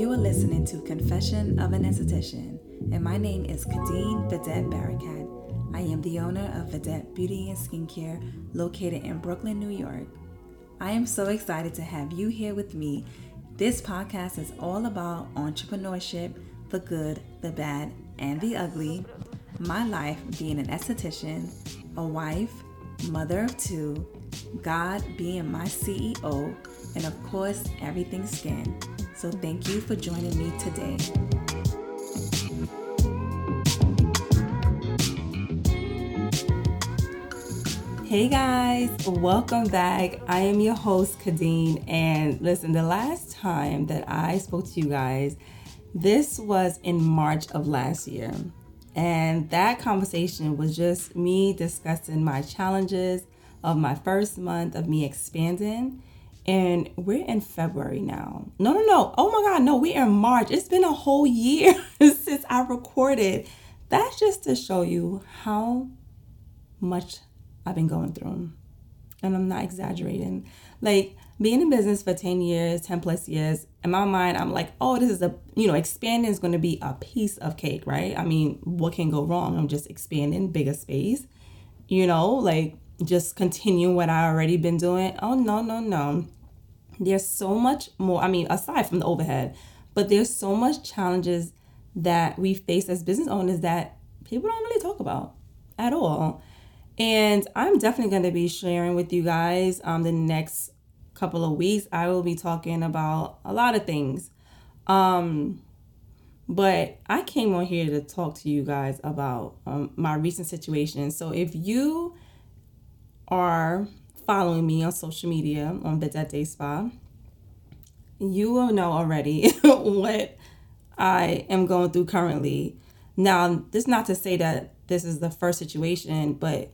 You are listening to Confession of an Esthetician, and my name is Khadine Vedette Barakat. I am the owner of Vedette Beauty and Skincare located in Brooklyn, New York. I am so excited to have you here with me. This podcast is all about entrepreneurship, the good, the bad, and the ugly. My life being an esthetician, a wife, mother of two, God being my CEO, and of course, everything skin. So thank you for joining me today. Hey guys, welcome back. I am your host, Khadine. And listen, the last time that I spoke to you guys, this was in March of last year. And that conversation was just me discussing my challenges of my first month of me expanding. And we're in February now. No, no, no. Oh my God, no, we're in March. It's been a whole year since I recorded. That's just to show you how much I've been going through. And I'm not exaggerating. Like being in business for 10 years, 10 plus years, in my mind, I'm like, oh, this is a, you know, expanding is going to be a piece of cake, right? I mean, what can go wrong? I'm just expanding bigger space, you know, like just continue what I already been doing. Oh, no, no, no. There's so much more. I mean, aside from the overhead, but there's so much challenges that we face as business owners that people don't really talk about at all. And I'm definitely going to be sharing with you guys um, the next couple of weeks. I will be talking about a lot of things. Um, but I came on here to talk to you guys about um, my recent situation. So if you are following me on social media on Vedette Day Spa, you will know already what I am going through currently. Now, this not to say that this is the first situation, but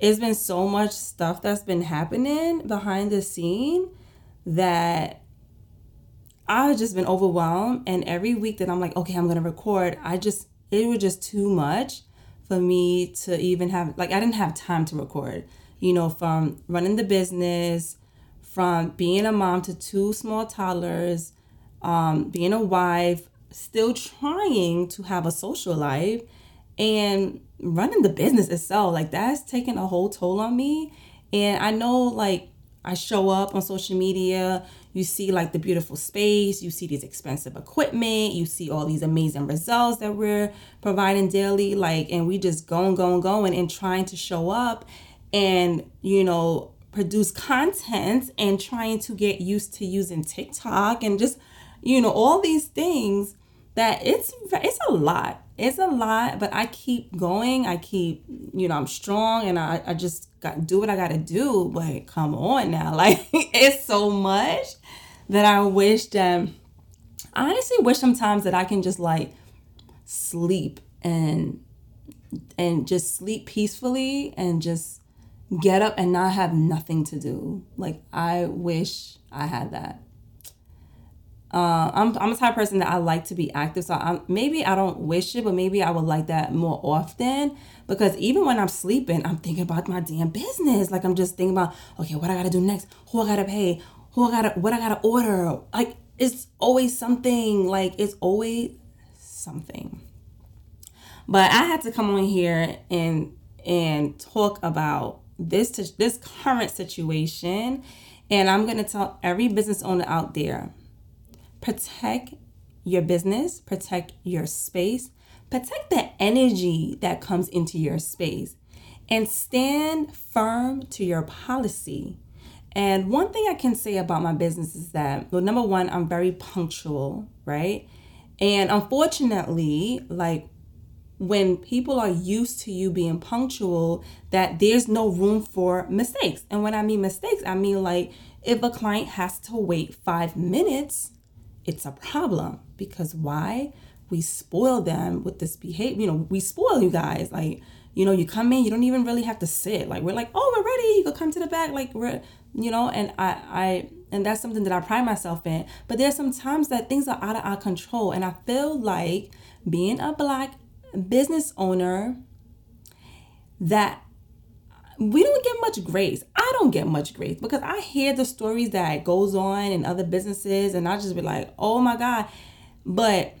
it's been so much stuff that's been happening behind the scene that I've just been overwhelmed. And every week that I'm like, okay, I'm gonna record, I just it was just too much for me to even have like I didn't have time to record. You know, from running the business, from being a mom to two small toddlers, um, being a wife, still trying to have a social life and running the business itself. Like that's taking a whole toll on me. And i know like i show up on social media you see like the beautiful space you see these expensive equipment you see all these amazing results that we're providing daily like and we just going going going and trying to show up and you know produce content and trying to get used to using tiktok and just you know all these things that it's it's a lot. It's a lot but i keep going. I keep you know i'm strong and i, I just got do what i gotta do. But come on now. Like it's so much that i wish that i honestly wish sometimes that i can just like sleep and and just sleep peacefully and just get up and not have nothing to do like i wish i had that uh, I'm I'm a type of person that I like to be active. So I'm maybe I don't wish it, but maybe I would like that more often because even when I'm sleeping, I'm thinking about my damn business. Like I'm just thinking about okay, what I gotta do next, who I gotta pay, who I gotta what I gotta order. Like it's always something. Like it's always something. But I had to come on here and and talk about this to this current situation, and I'm gonna tell every business owner out there protect your business, protect your space, protect the energy that comes into your space, and stand firm to your policy. And one thing I can say about my business is that, well, number one, I'm very punctual, right? And unfortunately, like when people are used to you being punctual, that there's no room for mistakes. And when I mean mistakes, I mean like if a client has to wait five minutes, it's a problem because why? We spoil them with this behavior. You know, we spoil you guys. Like, you know, you come in, you don't even really have to sit. Like, we're like, oh, we're ready. You can come to the back. Like, we're, you know, and I, I, and that's something that I pride myself in. But there's some times that things are out of our control. And I feel like being a black business owner, that we don't get much grace. I don't get much grace because I hear the stories that goes on in other businesses and I just be like, "Oh my god." But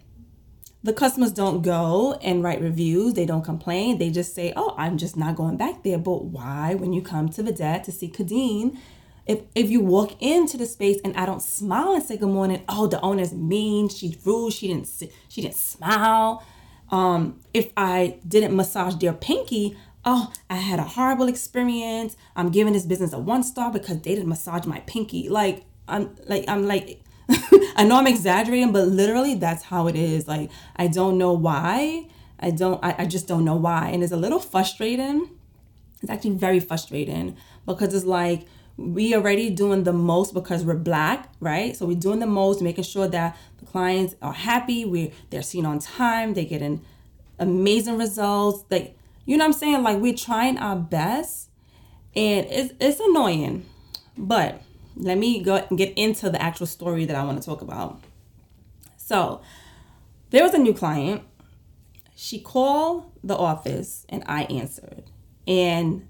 the customers don't go and write reviews. They don't complain. They just say, "Oh, I'm just not going back there." But why, when you come to Vedette to see Khadine, if if you walk into the space and I don't smile and say good morning, oh, the owner's mean. She's rude. She didn't she didn't smile. Um, if I didn't massage their pinky, oh, I had a horrible experience. I'm giving this business a one star because they didn't massage my pinky. Like I'm like I'm like I know I'm exaggerating, but literally that's how it is. Like I don't know why. I don't I, I just don't know why. And it's a little frustrating. It's actually very frustrating because it's like we already doing the most because we're black, right? So we're doing the most, making sure that the clients are happy, we they're seen on time, they get getting amazing results. Like you know what I'm saying? Like we're trying our best and it's it's annoying. But let me go and get into the actual story that I want to talk about. So, there was a new client. She called the office and I answered. And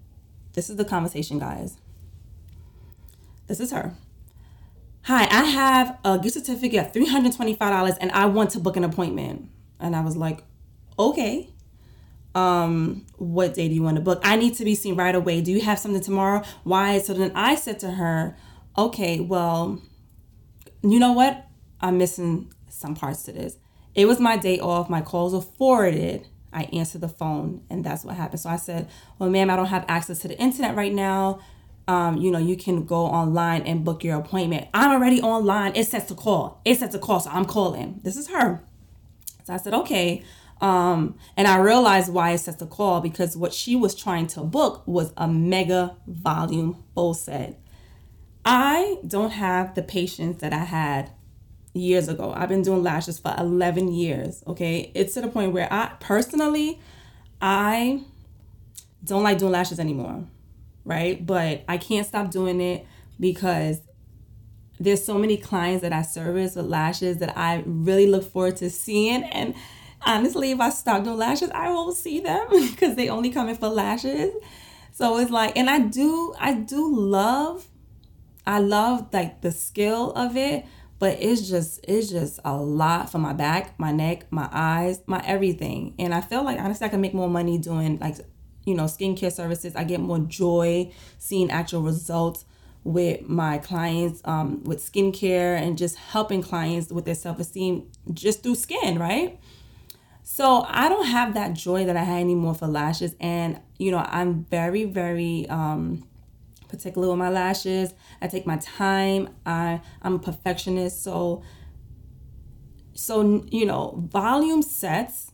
this is the conversation, guys. This is her. Hi, I have a gift certificate of $325 and I want to book an appointment. And I was like, okay. Um, what day do you want to book? I need to be seen right away. Do you have something tomorrow? Why? So then I said to her, okay, well, you know what? I'm missing some parts to this. It was my day off. My calls were forwarded. I answered the phone, and that's what happened. So I said, Well, ma'am, I don't have access to the internet right now. Um, you know, you can go online and book your appointment. I'm already online. It says to call. It says to call, so I'm calling. This is her. So I said, okay. Um, and I realized why it says to call because what she was trying to book was a mega volume full set. I don't have the patience that I had years ago. I've been doing lashes for 11 years, okay? It's to the point where I personally I don't like doing lashes anymore, right? But I can't stop doing it because there's so many clients that I service with lashes that I really look forward to seeing and honestly, if I stop doing lashes, I won't see them because they only come in for lashes. So it's like, and I do, I do love I love like the skill of it, but it's just it's just a lot for my back, my neck, my eyes, my everything. And I feel like honestly I can make more money doing like you know skincare services. I get more joy seeing actual results with my clients um, with skincare and just helping clients with their self-esteem just through skin, right? So I don't have that joy that I had anymore for lashes, and you know I'm very very um, particular with my lashes. I take my time. I I'm a perfectionist, so so you know, volume sets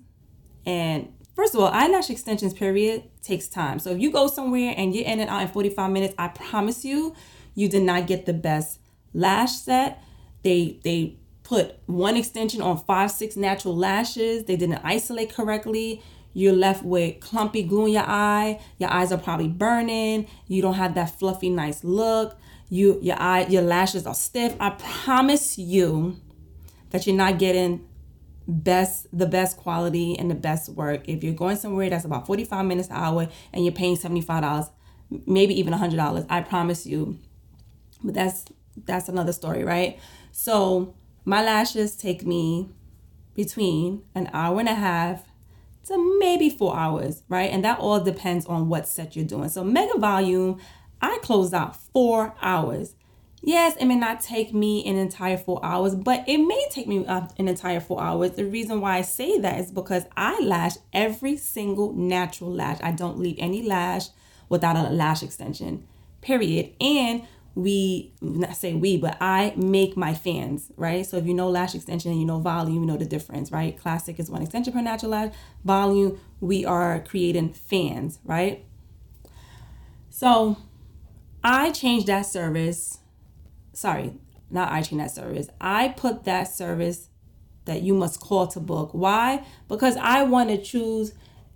and first of all, eyelash extensions period takes time. So if you go somewhere and you're in and out in 45 minutes, I promise you, you did not get the best lash set. They they put one extension on five, six natural lashes. They didn't isolate correctly you're left with clumpy glue in your eye. Your eyes are probably burning. You don't have that fluffy, nice look. You your eye, your lashes are stiff. I promise you that you're not getting best the best quality and the best work if you're going somewhere that's about 45 minutes an hour and you're paying $75 maybe even $100 i promise you but that's that's another story right so my lashes take me between an hour and a half to maybe four hours, right? And that all depends on what set you're doing. So mega volume, I closed out four hours. Yes, it may not take me an entire four hours, but it may take me uh, an entire four hours. The reason why I say that is because I lash every single natural lash. I don't leave any lash without a lash extension, period. And we not say we but i make my fans right so if you know lash extension and you know volume you know the difference right classic is one extension per natural lash volume we are creating fans right so i changed that service sorry not i changed that service i put that service that you must call to book why because i want to choose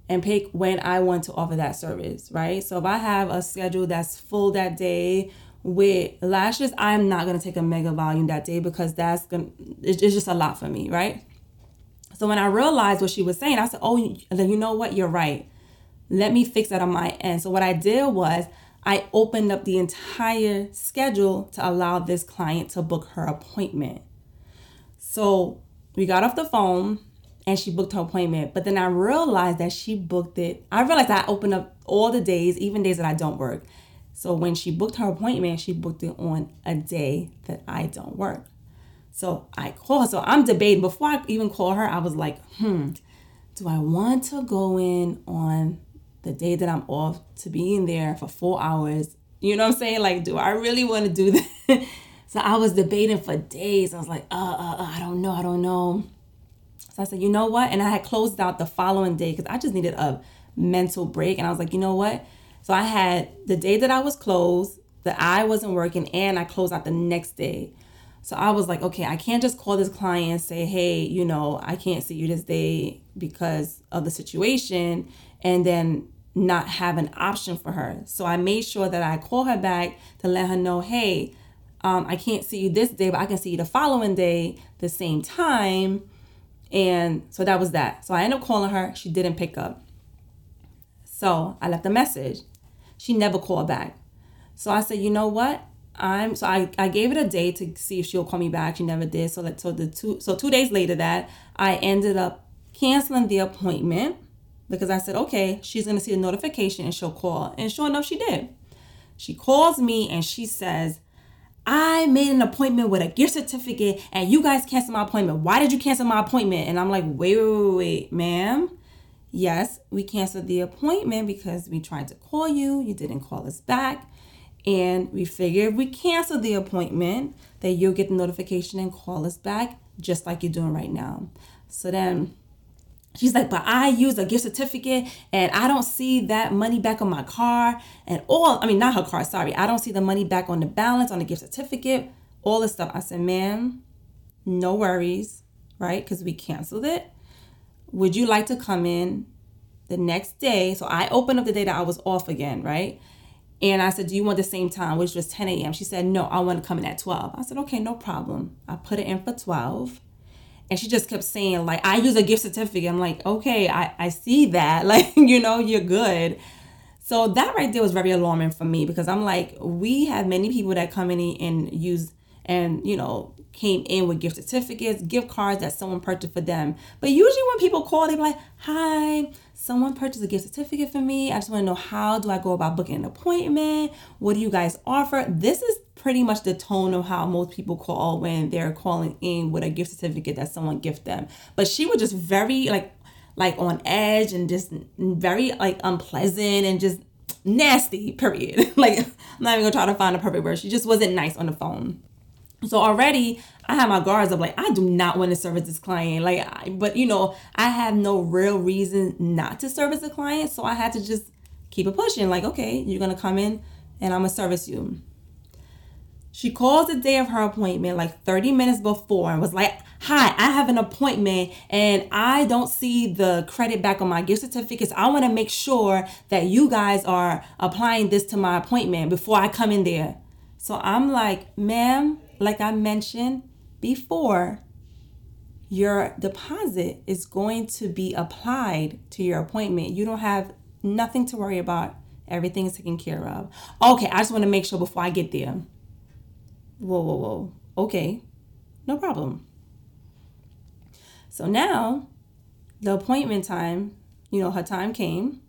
and pick when i want to offer that service right so if i have a schedule that's full that day with lashes, I'm not gonna take a mega volume that day because that's gonna it's just a lot for me, right? So when I realized what she was saying, I said, "Oh, you know what? You're right. Let me fix that on my end." So what I did was I opened up the entire schedule to allow this client to book her appointment. So we got off the phone and she booked her appointment. But then I realized that she booked it. I realized I opened up all the days, even days that I don't work. So when she booked her appointment, she booked it on a day that I don't work. So I call her. So I'm debating. Before I even call her, I was like, hmm, do I want to go in on the day that I'm off to be in there for four hours? You know what I'm saying? Like, do I really want to do that? so I was debating for days. I was like, uh, uh, uh, I don't know. I don't know. So I said, you know what? And I had closed out the following day because I just needed a mental break. And I was like, you know what? So I had the day that I was closed, that I wasn't working, and I closed out the next day. So I was like, okay, I can't just call this client and say, hey, you know, I can't see you this day because of the situation, and then not have an option for her. So I made sure that I call her back to let her know, hey, um, I can't see you this day, but I can see you the following day, the same time. And so that was that. So I ended up calling her. She didn't pick up. So I left a message. She never called back. So I said, you know what? I'm so I, I gave it a day to see if she'll call me back. She never did. So that so the two so two days later that I ended up canceling the appointment because I said, okay, she's gonna see a notification and she'll call. And sure enough, she did. She calls me and she says, I made an appointment with a gift certificate and you guys canceled my appointment. Why did you cancel my appointment? And I'm like, wait, wait, wait, wait, ma'am. Yes, we canceled the appointment because we tried to call you. You didn't call us back. And we figured if we canceled the appointment, that you'll get the notification and call us back, just like you're doing right now. So then she's like, but I use a gift certificate and I don't see that money back on my car and all, I mean, not her car, sorry. I don't see the money back on the balance on the gift certificate, all this stuff. I said, ma'am, no worries, right? Because we canceled it. Would you like to come in the next day? So I opened up the day that I was off again, right? And I said, Do you want the same time, which was 10 a.m.? She said, No, I want to come in at 12. I said, Okay, no problem. I put it in for 12. And she just kept saying, like, I use a gift certificate. I'm like, okay, I, I see that. Like, you know, you're good. So that right there was very alarming for me because I'm like, we have many people that come in and use and, you know, came in with gift certificates, gift cards that someone purchased for them. But usually when people call, they're like, hi, someone purchased a gift certificate for me. I just want to know how do I go about booking an appointment? What do you guys offer? This is pretty much the tone of how most people call when they're calling in with a gift certificate that someone gift them. But she was just very like like on edge and just very like unpleasant and just nasty, period. like I'm not even gonna try to find a perfect word. She just wasn't nice on the phone. So already I have my guards up like I do not want to service this client. Like I, but you know, I have no real reason not to service the client, so I had to just keep it pushing like okay, you're to come in and I'm to service you. She calls the day of her appointment like 30 minutes before and was like, Hi, I have an appointment and I don't see the credit back on my gift certificates. I want to make sure that you guys are applying this to my appointment before I come in there. So I'm like, Ma'am, like I mentioned before, your deposit is going to be applied to your appointment. You don't have nothing to worry about. Everything is taken care of. Okay, I just want to make sure before I get there. Whoa, whoa, whoa. Okay, no problem. So now the appointment time, you know, her time came.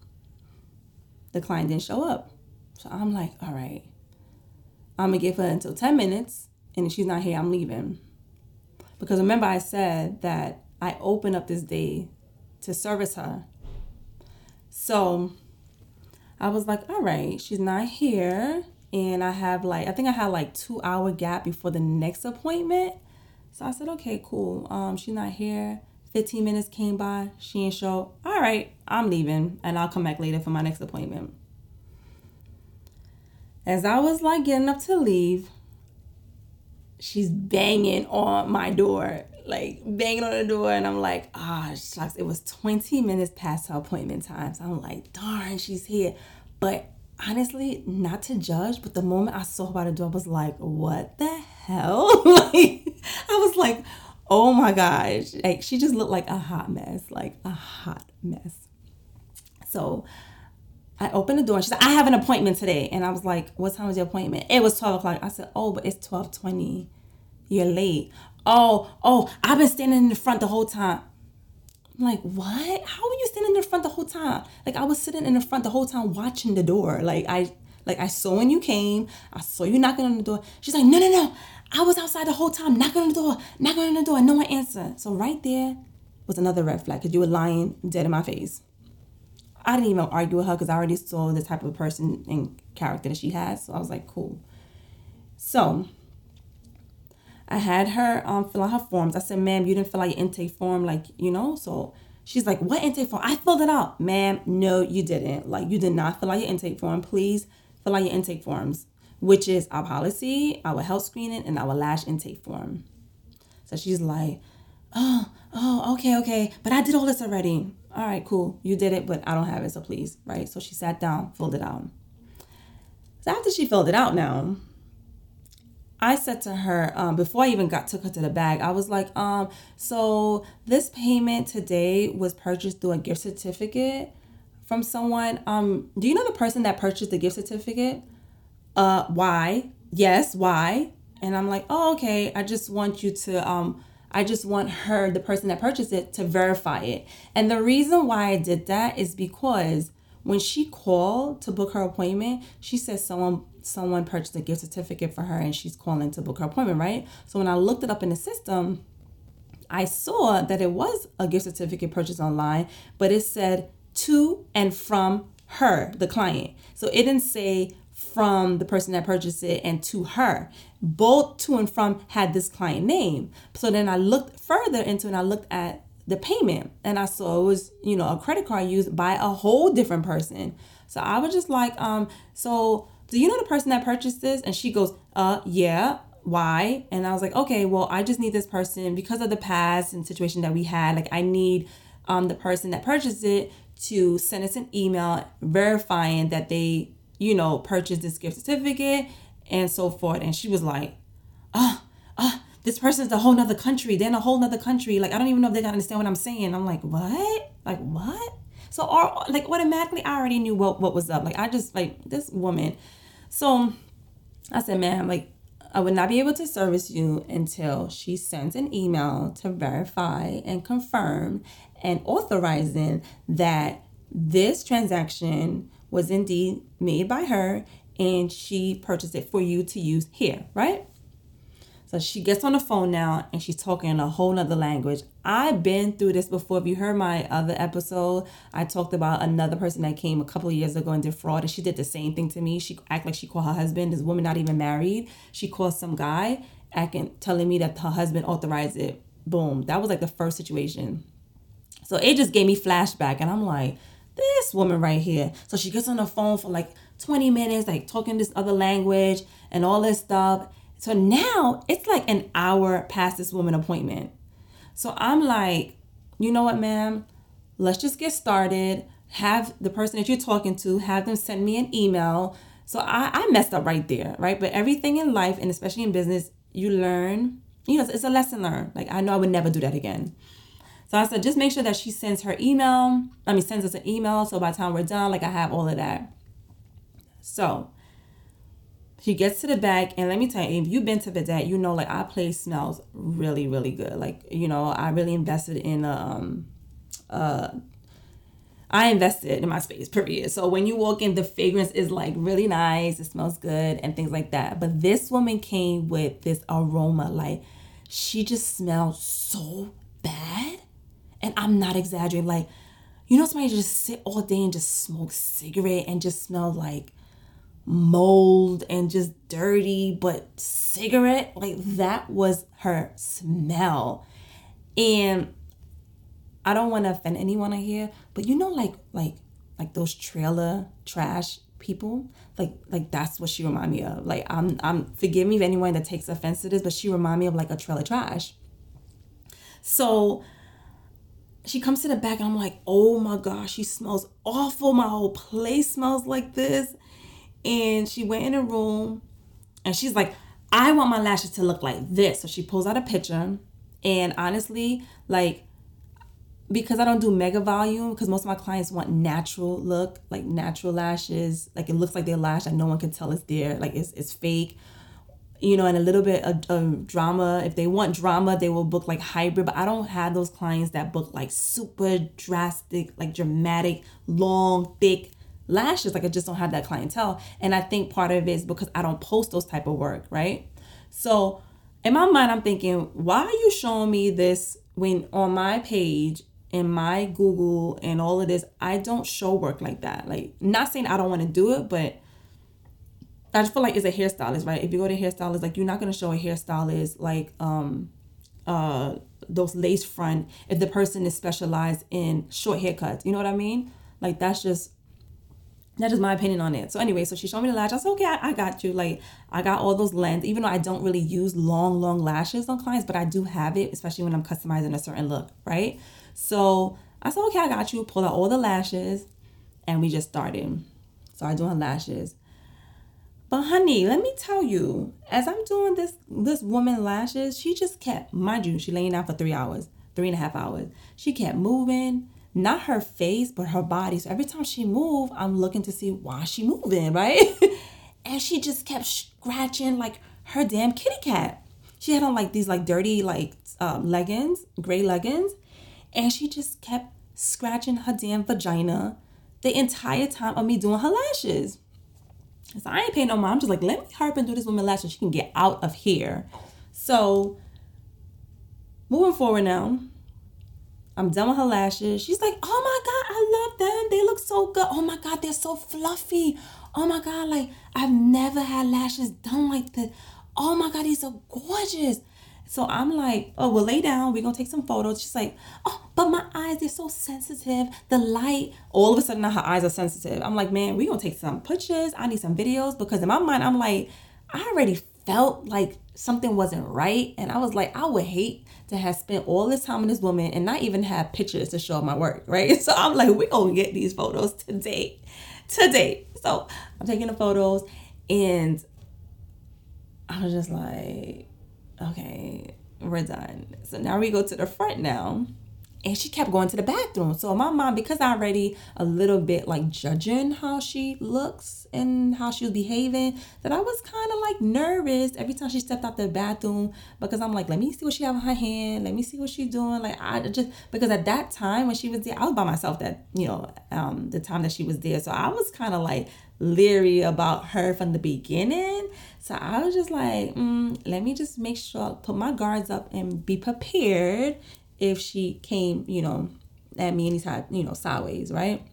The client didn't show up. So I'm like, all right, I'm gonna give her until 10 minutes and she's not here, I'm leaving. Because remember, I said that I opened up this day to service her. So I was like, all right, she's not here. And I have like, I think I had like two hour gap before the next appointment. So I said, okay, cool. Um, she's not here. 15 minutes came by. She ain't show. All right, I'm leaving and I'll come back later for my next appointment. As I was like getting up to leave, she's banging on my door, like banging on the door, and I'm like, ah, oh, shucks. It was 20 minutes past her appointment time. So I'm like, darn, she's here. But honestly, not to judge, but the moment I saw her by the door, I was like, what the hell? like, I was like, oh my gosh. Like, she just looked like a hot mess, like a hot mess. So I opened the door and she said, I have an appointment today. And I was like, What time was your appointment? It was 12 o'clock. I said, Oh, but it's 1220. You're late. oh, oh, I've been standing in the front the whole time. I'm like, what? How were you standing in the front the whole time? Like I was sitting in the front the whole time watching the door. Like I like I saw when you came, I saw you knocking on the door. She's like, no, no, no. I was outside the whole time, knocking on the door, knocking on the door, no one answered. So right there was another red flag because you were lying dead in my face. I didn't even argue with her because I already saw the type of person and character that she has. So I was like, cool. So I had her um, fill out her forms. I said, ma'am, you didn't fill out your intake form, like, you know? So she's like, what intake form? I filled it out. Ma'am, no, you didn't. Like, you did not fill out your intake form. Please fill out your intake forms, which is our policy, our health screening, and our lash intake form. So she's like, oh, oh, okay, okay. But I did all this already. All right, cool. You did it, but I don't have it, so please, right? So she sat down, filled it out. So after she filled it out now, I said to her, um, before I even got took her to the bag, I was like, um, so this payment today was purchased through a gift certificate from someone. Um, do you know the person that purchased the gift certificate? Uh, why? Yes, why? And I'm like, oh, okay. I just want you to um I just want her, the person that purchased it, to verify it. And the reason why I did that is because when she called to book her appointment, she said someone someone purchased a gift certificate for her and she's calling to book her appointment, right? So when I looked it up in the system, I saw that it was a gift certificate purchased online, but it said to and from her, the client. So it didn't say from the person that purchased it and to her. Both to and from had this client name. So then I looked further into and I looked at the payment and I saw it was, you know, a credit card used by a whole different person. So I was just like, um, so do you know the person that purchased this? And she goes, uh, yeah. Why? And I was like, okay, well, I just need this person because of the past and situation that we had. Like, I need um, the person that purchased it to send us an email verifying that they, you know, purchased this gift certificate and so forth. And she was like, ah, oh, ah, oh, this person's a whole nother country. They're in a whole nother country. Like, I don't even know if they can understand what I'm saying. I'm like, what? Like, what? So, or, like, automatically, I already knew what, what was up. Like, I just, like, this woman. So, I said, ma'am, like, I would not be able to service you until she sends an email to verify and confirm and authorizing that this transaction was indeed made by her and she purchased it for you to use here, right? So she gets on the phone now and she's talking in a whole nother language. I've been through this before. If you heard my other episode, I talked about another person that came a couple years ago and did fraud, and she did the same thing to me. She act like she called her husband. This woman not even married. She called some guy acting telling me that her husband authorized it. Boom. That was like the first situation. So it just gave me flashback, and I'm like, this woman right here. So she gets on the phone for like 20 minutes, like talking this other language and all this stuff. So now it's like an hour past this woman appointment. So I'm like, you know what, ma'am? Let's just get started. Have the person that you're talking to have them send me an email. So I, I messed up right there, right? But everything in life and especially in business, you learn, you know, it's a lesson learned. Like I know I would never do that again. So I said, just make sure that she sends her email. I mean, sends us an email. So by the time we're done, like I have all of that. So she gets to the back, and let me tell you, if you've been to Vedette, you know, like our place smells really, really good. Like, you know, I really invested in um uh I invested in my space, period. So when you walk in, the fragrance is like really nice, it smells good, and things like that. But this woman came with this aroma, like she just smells so. And I'm not exaggerating. Like, you know, somebody just sit all day and just smoke cigarette and just smell like mold and just dirty, but cigarette, like that was her smell. And I don't want to offend anyone here, but you know, like like like those trailer trash people, like like that's what she remind me of. Like I'm I'm forgive me if anyone that takes offense to this, but she remind me of like a trailer trash. So she comes to the back and I'm like, oh my gosh, she smells awful. My whole place smells like this and she went in a room and she's like, I want my lashes to look like this. So she pulls out a picture. And honestly, like, because I don't do mega volume, because most of my clients want natural look, like natural lashes, like it looks like their lash, and no one can tell it's there, like it's, it's fake. You know, and a little bit of, of, drama. If they want drama, they will book like hybrid. But I don't have those clients that book like super drastic, like dramatic, long, thick lashes. Like I just don't have that clientele. And I think part of it is because I don't post those type of work, right? So in my mind, I'm thinking, why are you showing me this when on my page in my Google and all of this, I don't show work like that. Like, not saying I don't want to do it, but I just feel like it's a hairstylist, right? If you go to hairstylist, like you're not gonna show a hairstylist like um uh those lace front if the person is specialized in short haircuts. You know what I mean? Like that's just that's just my opinion on it. So anyway, so she showed me the lash. I said, okay, I, I got you. Like I got all those lengths, even though I don't really use long, long lashes on clients, but I do have it, especially when I'm customizing a certain look, right? So I said, okay, I got you. Pull out all the lashes and we just started. So I do her lashes. But honey, let me tell you, as I'm doing this this woman lashes, she just kept, mind you, she laying down for three hours, three and a half hours. She kept moving, not her face, but her body. So every time she moved, I'm looking to see why she moving, right? and she just kept scratching like her damn kitty cat. She had on like these like dirty like um, leggings, gray leggings, and she just kept scratching her damn vagina the entire time of me doing her lashes. So I ain't paying no mind. I'm just like, let me hurry and do this woman lashes so she can get out of here. So moving forward now, I'm done with her lashes. She's like, oh my God, I love them. They look so good. Oh my God, they're so fluffy. Oh my God, like I've never had lashes done like this. Oh my God, these are gorgeous. So I'm like, oh, we'll lay down. We're going to take some photos. She's like, oh, but my eyes, they're so sensitive. The light, all of a sudden now her eyes are sensitive. I'm like, man, we're going to take some pictures. I need some videos because in my mind, I'm like, I already felt like something wasn't right. And I was like, I would hate to have spent all this time with this woman and not even have pictures to show my work, right? So I'm like, we're going to get these photos today. Today. So I'm taking the photos and I was just like, okay, we're done. So now we go to the front now. And she kept going to the bathroom. So my mom, because I already a little bit like judging how she looks and how she was behaving, that I was kind of like nervous every time she stepped out the bathroom because I'm like, let me see what she have in her hand. Let me see what she's doing. Like I just because at that time when she was there, I was by myself. That you know, um, the time that she was there, so I was kind of like leery about her from the beginning. So I was just like, mm, let me just make sure, I put my guards up and be prepared if she came, you know, at me anytime, you know, sideways, right?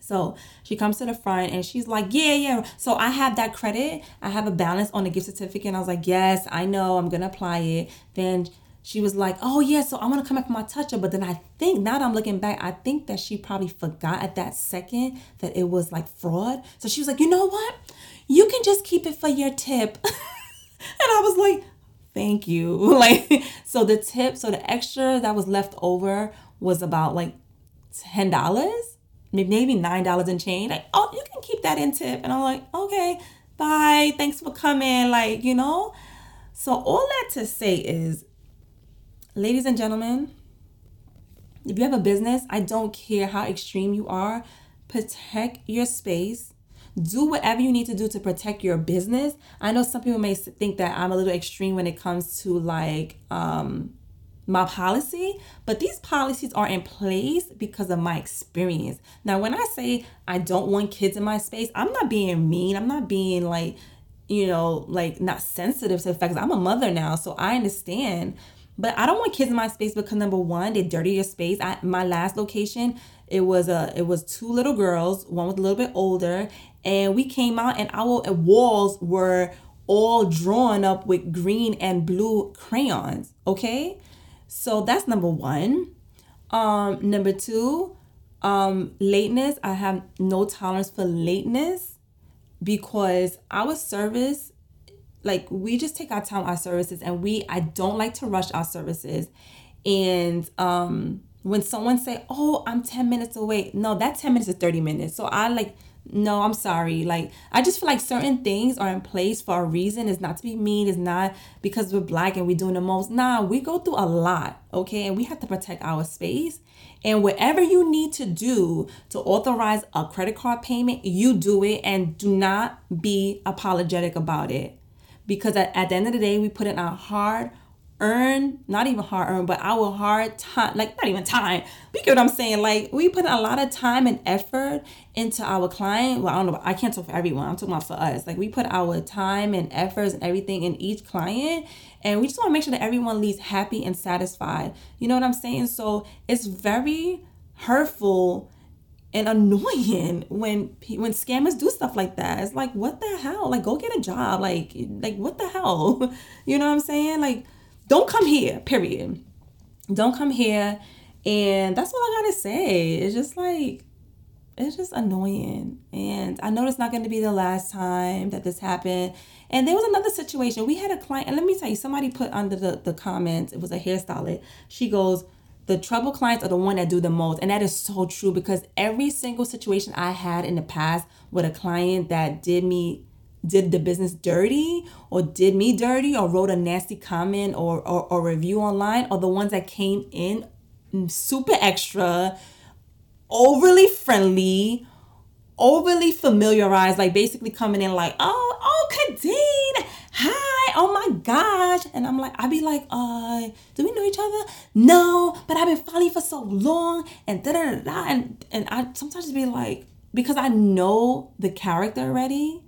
So she comes to the front and she's like, Yeah, yeah. So I have that credit. I have a balance on the gift certificate. And I was like, Yes, I know. I'm going to apply it. Then she was like, Oh, yeah. So I'm going to come back for my touch up. But then I think, now that I'm looking back, I think that she probably forgot at that second that it was like fraud. So she was like, You know what? You can just keep it for your tip. and I was like, Thank you. like, so the tip, so the extra that was left over was about like $10 maybe nine dollars in change. Like, oh, you can keep that in tip. And I'm like, okay, bye. Thanks for coming. Like, you know. So all that to say is, ladies and gentlemen, if you have a business, I don't care how extreme you are, protect your space. Do whatever you need to do to protect your business. I know some people may think that I'm a little extreme when it comes to like um my policy, but these policies are in place because of my experience. Now, when I say I don't want kids in my space, I'm not being mean. I'm not being like, you know, like not sensitive to the fact that I'm a mother now, so I understand. But I don't want kids in my space because number one, they dirty your space. I, my last location, it was a it was two little girls. One was a little bit older, and we came out and our walls were all drawn up with green and blue crayons. Okay, so that's number one. Um, number two, um, lateness. I have no tolerance for lateness because our service, like we just take our time our services and we I don't like to rush our services. And um when someone say, Oh, I'm 10 minutes away, no, that 10 minutes is 30 minutes. So I like no, I'm sorry. Like, I just feel like certain things are in place for a reason. It's not to be mean. It's not because we're black and we're doing the most. Nah, we go through a lot, okay? And we have to protect our space. And whatever you need to do to authorize a credit card payment, you do it and do not be apologetic about it because at, at the end of the day, we put in our hard earned, not even hard earned, but our hard time, like not even time. You get what I'm saying? Like we put a lot of time and effort into our client. Well, I don't know, I can't talk for everyone. I'm talking about for us. Like we put our time and efforts and everything in each client. And we just want to make sure that everyone leaves happy and satisfied. You know what I'm saying? So it's very hurtful and annoying when when scammers do stuff like that. It's like what the hell? Like go get a job. Like like what the hell? You know what I'm saying? Like don't come here, period. Don't come here. And that's all I gotta say. It's just like, it's just annoying. And I know it's not gonna be the last time that this happened. And there was another situation. We had a client, and let me tell you, somebody put under the, the comments, it was a hairstylist. She goes, the trouble clients are the one that do the most. And that is so true because every single situation I had in the past with a client that did me did the business dirty or did me dirty or wrote a nasty comment or, or, or review online or the ones that came in super extra, overly friendly, overly familiarized, like basically coming in like, oh, oh, Khadine, hi, oh my gosh. And I'm like, I'd be like, uh, do we know each other? No, but I've been following for so long and da da da. And, and I sometimes be like, because I know the character already,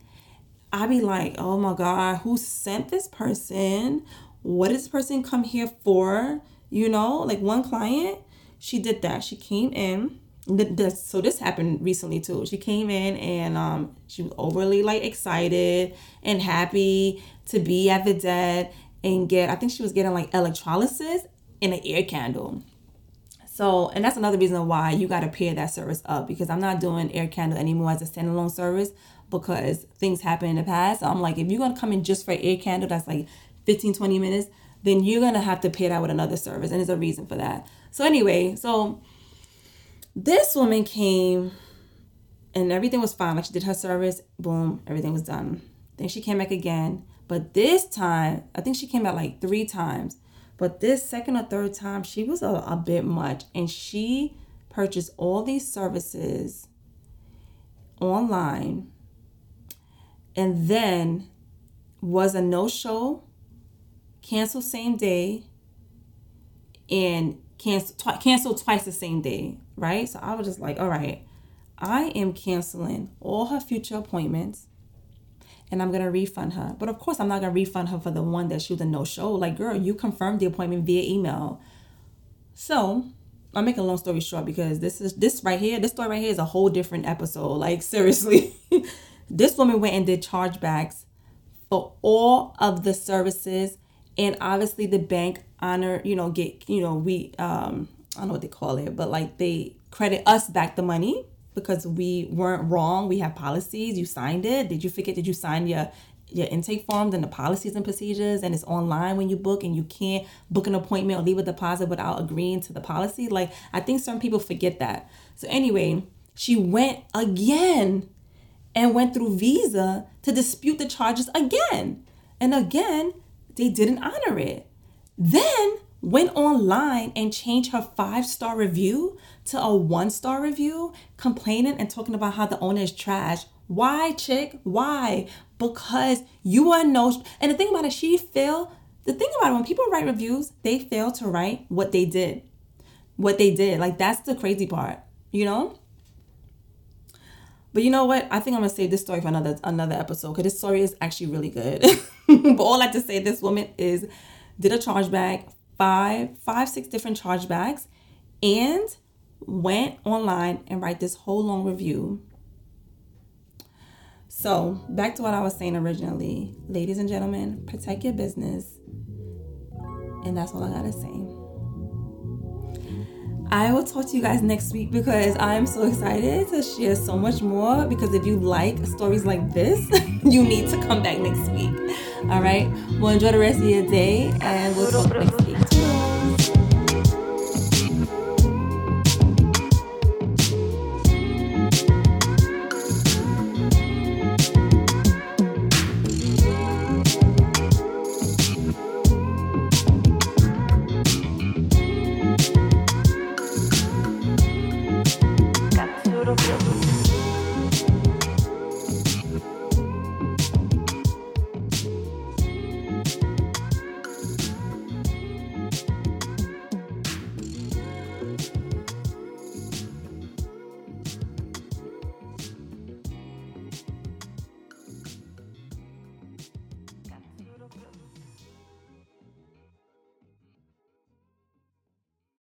I be like, oh my God, who sent this person? What does this person come here for? You know, like one client, she did that. She came in. This, so this happened recently too. She came in and um, she was overly like excited and happy to be at Vedette and get. I think she was getting like electrolysis and an ear candle. So, and that's another reason why you got to pair that service up because I'm not doing ear candle anymore as a standalone service because things happen in the past. So I'm like, if you're gonna come in just for ear candle, that's like 15, 20 minutes, then you're gonna have to pair that with another service. And there's a reason for that. So anyway, so this woman came and everything was fine. Like she did her service, boom, everything was done. Then she came back again. But this time, I think she came back like three times. But this second or third time, she was a, a bit much. And she purchased all these services online and then was a no show, canceled same day, and cancel twi- canceled twice the same day, right? So I was just like, all right, I am canceling all her future appointments and I'm gonna refund her. But of course, I'm not gonna refund her for the one that she was a no show. Like, girl, you confirmed the appointment via email. So I'm making a long story short because this is this right here, this story right here is a whole different episode. Like, seriously. This woman went and did chargebacks for all of the services, and obviously the bank honor, you know, get, you know, we, um, I don't know what they call it, but like they credit us back the money because we weren't wrong. We have policies. You signed it. Did you forget? Did you sign your your intake forms and the policies and procedures and it's online when you book and you can't book an appointment or leave a deposit without agreeing to the policy like i think some people forget that so anyway she went again and went through Visa to dispute the charges again. And again, they didn't honor it. Then went online and changed her five star review to a one star review, complaining and talking about how the owner is trash. Why, chick? Why? Because you are no. And the thing about it, she failed. The thing about it, when people write reviews, they fail to write what they did. What they did. Like, that's the crazy part, you know? But you know what? I think I'm gonna save this story for another another episode because this story is actually really good. but all I have to say, this woman is did a chargeback, five, five, six different chargebacks, and went online and write this whole long review. So back to what I was saying originally, ladies and gentlemen, protect your business, and that's all I gotta say. I will talk to you guys next week because I'm so excited to share so much more. Because if you like stories like this, you need to come back next week. All right. Well, enjoy the rest of your day and we'll talk next